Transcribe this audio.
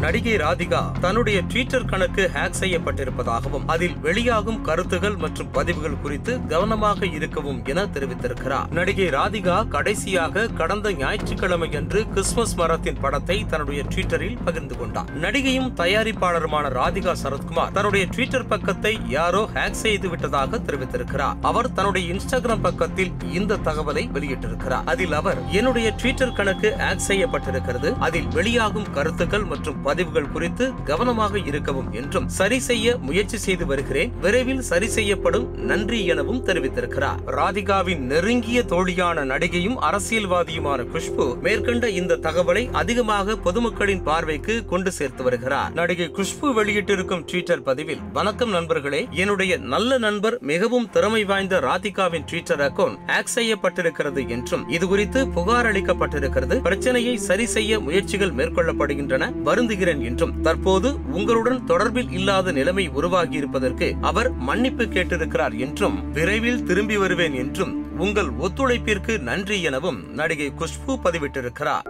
நடிகை ராதிகா தன்னுடைய ட்விட்டர் கணக்கு ஹேக் செய்யப்பட்டிருப்பதாகவும் அதில் வெளியாகும் கருத்துகள் மற்றும் பதிவுகள் குறித்து கவனமாக இருக்கவும் என தெரிவித்திருக்கிறார். நடிகை ராதிகா கடைசியாக கடந்த ஞாயிற்றுக்கிழமை அன்று கிறிஸ்துமஸ் மரத்தின் படத்தை தன்னுடைய ட்விட்டரில் பகிர்ந்து கொண்டார். நடிகையும் தயாரிப்பாளருமான ராதிகா சரத்குமார் தன்னுடைய ட்விட்டர் பக்கத்தை யாரோ ஹேக் செய்து விட்டதாக தெரிவித்திருக்கிறார். அவர் தன்னுடைய இன்ஸ்டாகிராம் பக்கத்தில் இந்த தகவலை வெளியிட்டிருக்கிறார். அதில் அவர் என்னுடைய ட்விட்டர் கணக்கு ஹேக் செய்யப்பட்டிருக்கிறது. அதில் வெளியாகும் கருத்துக்கள் மற்றும் பதிவுகள் குறித்து கவனமாக இருக்கவும் என்றும் சரி செய்ய முயற்சி செய்து வருகிறேன். விரைவில் சரி செய்யப்படும். நன்றி எனவும் தெரிவித்திருக்கிறார். ராதிகாவின் நெருங்கிய தோழியான நடிகையும் அரசியல்வாதியுமான குஷ்பு மேற்கண்ட இந்த தகவலை அதிகமாக பொதுமக்களின் பார்வைக்கு கொண்டு சேர்த்து வருகிறார். நடிகை குஷ்பு வெளியிட்டிருக்கும் ட்விட்டர் பதிவில் வணக்கம் நண்பர்களே என்னுடைய நல்ல நண்பர் மிகவும் திறமை வாய்ந்த ராதிகாவின் ட்விட்டர் அக்கவுண்ட் ஹேக் செய்யப்பட்டிருக்கிறது என்றும் இது குறித்து புகார் அளிக்கப்பட்டிருக்கிறது. பிரச்சனையை சரி செய்ய முயற்சிகள் மேற்கொள்ளப்படுகின்றன. வருந்துகிறேன் என்றும் தற்போது உங்களுடன் தொடர்பில் இல்லாத நிலைமை உருவாகி இருப்பதற்கு அவர் மன்னிப்பு கேட்டிருக்கிறார் என்றும் விரைவில் திரும்பி வருவேன் என்றும் உங்கள் ஒத்துழைப்பிற்கு நன்றி எனவும் நடிகை குஷ்பு பதிவிட்டிருக்கிறார்.